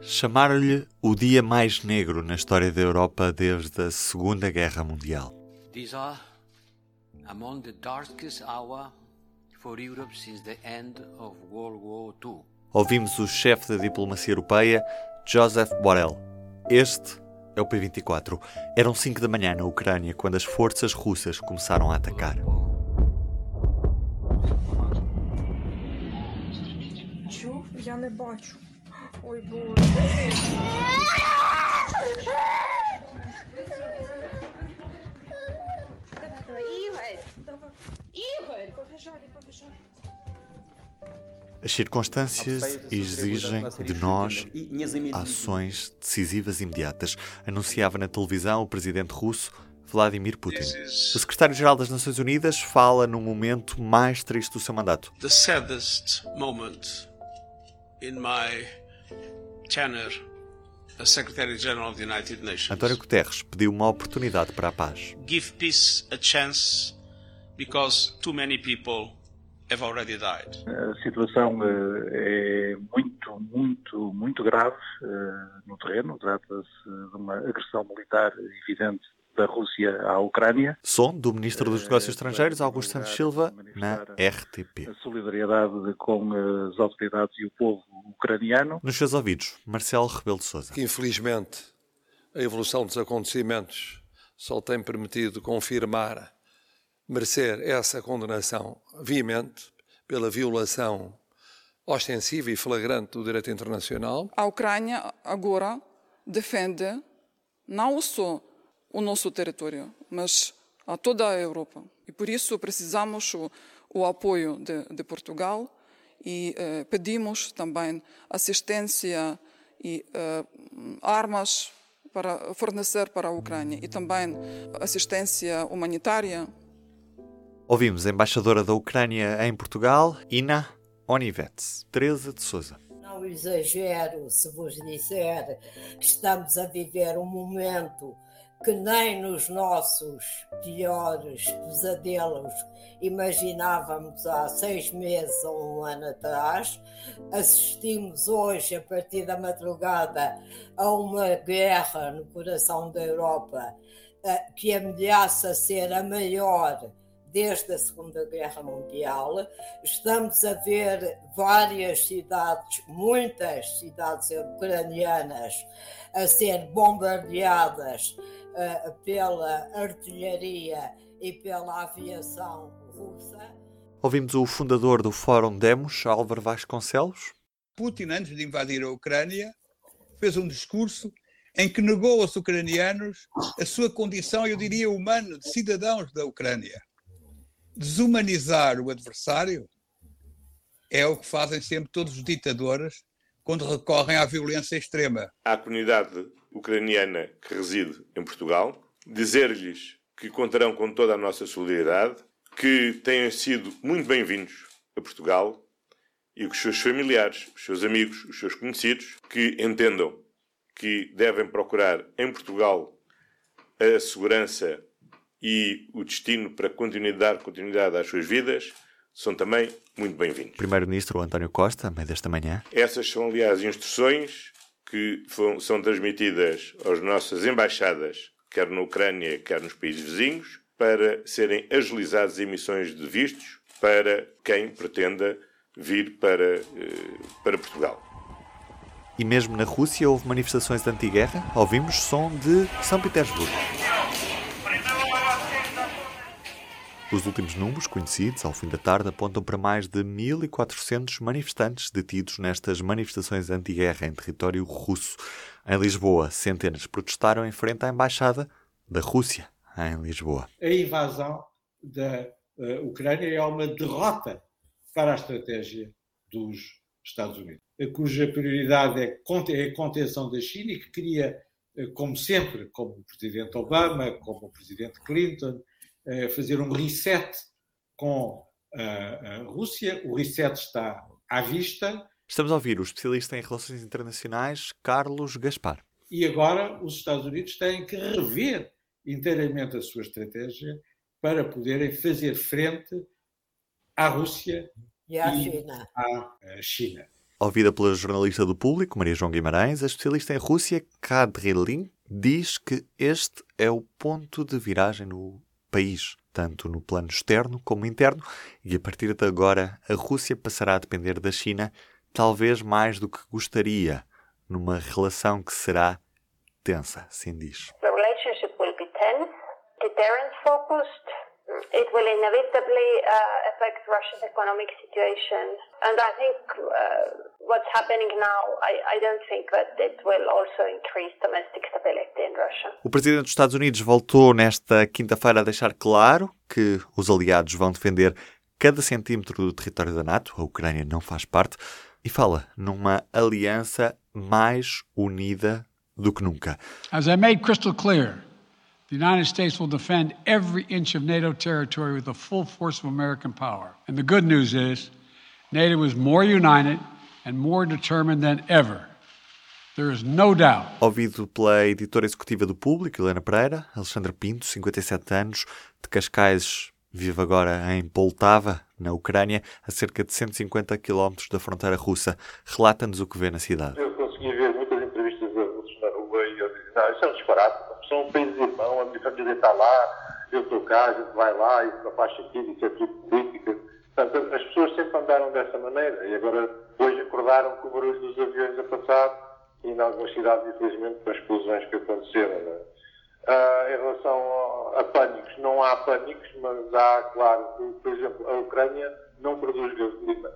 Chamaram-lhe o dia mais negro na história da Europa desde a Segunda Guerra Mundial. These are ah, among the darkest hour for Europe since the end of World War II. Ouvimos o chefe da diplomacia europeia, Joseph Borrell. Este é o P24. Eram 5 da manhã na Ucrânia quando as forças russas começaram a atacar. Eu não vejo. Oi, Bruno. As circunstâncias exigem de nós ações decisivas imediatas, anunciava na televisão o presidente russo Vladimir Putin. O secretário-geral das Nações Unidas fala no momento mais triste do seu mandato. The saddest moment in my tenure as Secretary General of the United Nations. António Guterres pediu uma oportunidade para a paz. Give peace a chance because too many people have already died. A situação eh, é muito, muito, muito grave eh, no terreno. Trata-se de uma agressão militar evidente da Rússia à Ucrânia. Som do Ministro dos Negócios Estrangeiros, Augusto Santos Silva, na RTP. A solidariedade com as autoridades e o povo ucraniano. Nos seus ouvidos, Marcelo Rebelo de Sousa. que infelizmente a evolução dos acontecimentos só tem permitido confirmar, merecer essa condenação veemente pela violação ostensiva e flagrante do direito internacional. A Ucrânia agora defende não só o nosso território, mas a toda a Europa. E por isso precisamos o, o apoio de, de Portugal e eh, pedimos também assistência e eh, armas para fornecer para a Ucrânia e também assistência humanitária Ouvimos a embaixadora da Ucrânia em Portugal, Ina Onivets, Teresa de Souza. Não exagero se vos disser que estamos a viver um momento que nem nos nossos piores pesadelos imaginávamos há seis meses ou um ano atrás. Assistimos hoje, a partir da madrugada, a uma guerra no coração da Europa eh, que ameaça ser a maior desde a Segunda Guerra Mundial. Estamos a ver várias cidades, muitas cidades ucranianas, a ser bombardeadas pela artilharia e pela aviação russa. Ouvimos o fundador do Fórum Demos, Álvaro Vasconcelos. Putin, antes de invadir a Ucrânia, fez um discurso em que negou aos ucranianos a sua condição, eu diria, humana, de cidadãos da Ucrânia. Desumanizar o adversário é o que fazem sempre todos os ditadores quando recorrem à violência extrema. À comunidade ucraniana que reside em Portugal, dizer-lhes que contarão com toda a nossa solidariedade, que tenham sido muito bem-vindos a Portugal e que os seus familiares, os seus amigos, os seus conhecidos, que entendam que devem procurar em Portugal a segurança e o destino para continuidade, dar continuidade às suas vidas, são também muito bem-vindos. Primeiro-Ministro António Costa, meio desta manhã. Essas são, aliás, instruções que são transmitidas às nossas embaixadas, quer na Ucrânia, quer nos países vizinhos, para serem agilizadas emissões de vistos para quem pretenda vir para, para Portugal. E mesmo na Rússia houve manifestações de anti-guerra. Ouvimos som de São Petersburgo. Os últimos números conhecidos ao fim da tarde apontam para mais de 1.400 manifestantes detidos nestas manifestações anti-guerra em território russo. Em Lisboa, centenas protestaram em frente à embaixada da Rússia em Lisboa. A invasão da uh, Ucrânia é uma derrota para a estratégia dos Estados Unidos, cuja prioridade é a contenção da China e que queria, como sempre, como o presidente Obama, como o presidente Clinton, fazer um reset com a, Rússia. O reset está à vista. Estamos a ouvir o especialista em relações internacionais, Carlos Gaspar. E agora os Estados Unidos têm que rever inteiramente a sua estratégia para poderem fazer frente à Rússia e à China. À China. Ouvida pela jornalista do público, Maria João Guimarães, a especialista em Rússia, Kadrilin, diz que este é o ponto de viragem no país, tanto no plano externo como interno, e a partir de agora a Rússia passará a depender da China, talvez mais do que gostaria, numa relação que será tensa, assim diz. The relationship will be tense, deterrence focused, it will inevitably uh, affect Russia's economic situation. And I think uh, what's happening now, I, I don't think that it will also increase domestic stability in Russia. O presidente dos Estados Unidos voltou nesta quinta-feira a deixar claro que os aliados vão defender cada centímetro do território da NATO, a Ucrânia não faz parte, e fala numa aliança mais unida do que nunca. As I made crystal clear, The United States will defend every inch of NATO territory with the full force of American power. And the good news is, NATO is more united and more determined than ever. There is no doubt. Ouvido pela editora executiva do Público, Helena Pereira, Alexandre Pinto, 57 anos, de Cascais, vive agora em Poltava, na Ucrânia, a cerca de 150 quilómetros da fronteira russa. Relata-nos o que vê na cidade. Eu consegui ver muitas entrevistas a rua e eu disse, não, isso é um disparate são um país irmão, a minha família está lá, eu estou cá, a gente vai lá, isso não faz sentido, isso é tudo política. Portanto, as pessoas sempre andaram dessa maneira e agora hoje acordaram com o barulho dos aviões a passar e em algumas cidades, infelizmente, com as explosões que aconteceram. É? Ah, em relação a, pânicos, não há pânicos, mas há, claro, por exemplo, a Ucrânia não produz gasolina.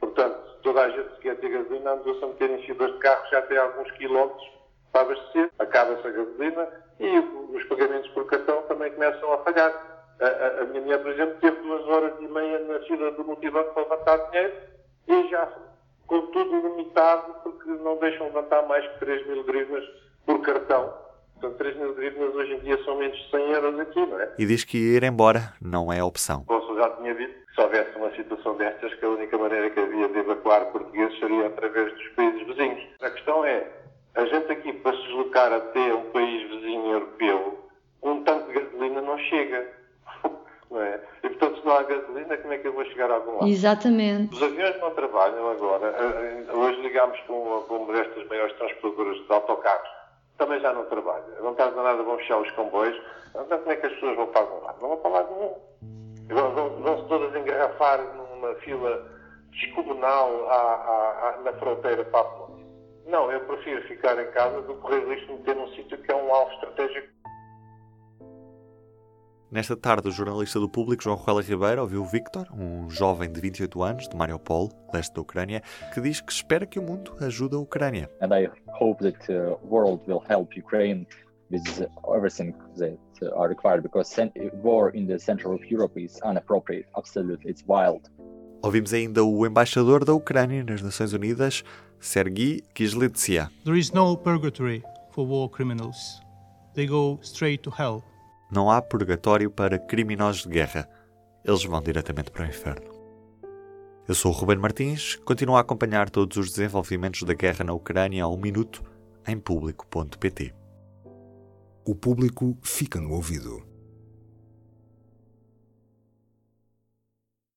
Portanto, toda a gente que quer ter gasolina andou-se a meter em filas de carros já tem alguns quilómetros para abastecer, acaba-se a gasolina e os pagamentos por cartão também começam a falhar. A, minha mulher, por exemplo, teve duas horas e meia na fila do multibanco para levantar dinheiro e já com tudo limitado porque não deixam levantar mais que 3 mil grivnas por cartão. Portanto, 3 mil grivnas hoje em dia são menos de 100 euros aqui, não é? E diz que ir embora não é opção. O já tinha dito que se houvesse uma situação destas, que a única maneira que havia de evacuar portugueses seria através dos países vizinhos. A questão é, a gente aqui, para se deslocar até um país vizinho europeu, um tanque de gasolina não chega. Não é? E portanto, se não há gasolina, como é que eu vou chegar a algum lado? Exatamente. Os aviões não trabalham agora. Eh, eh, hoje ligámos com, com uma destas maiores transportadoras de autocarros. Também já não trabalha. Não está nada, vão fechar os comboios. Então, como é que as pessoas vão para algum lado? Não vão para lado nenhum. Vão-se vão todas engarrafar numa fila descomunal à, à, à, na fronteira para a não, eu prefiro ficar em casa do que correr risco de meter num sítio que é um alvo estratégico. Nesta tarde, o jornalista do público João Ruela Ribeiro ouviu Victor, um jovem de 28 anos de Mariupol, leste da Ucrânia, que diz que espera que o mundo ajude a Ucrânia. And I hope that the uh, world will help Ukraine with everything that uh, are required because war in the center of Europe is inappropriate, absolutely, it's wild. Ouvimos ainda o embaixador da Ucrânia nas Nações Unidas, Sergei Kizlytsia. There is no purgatory for war criminals. They go straight to hell. Não há purgatório para criminosos de guerra. Eles vão diretamente para o inferno. Eu sou o Ruben Martins, continuo a acompanhar todos os desenvolvimentos da guerra na Ucrânia ao minuto em público.pt. O público fica no ouvido.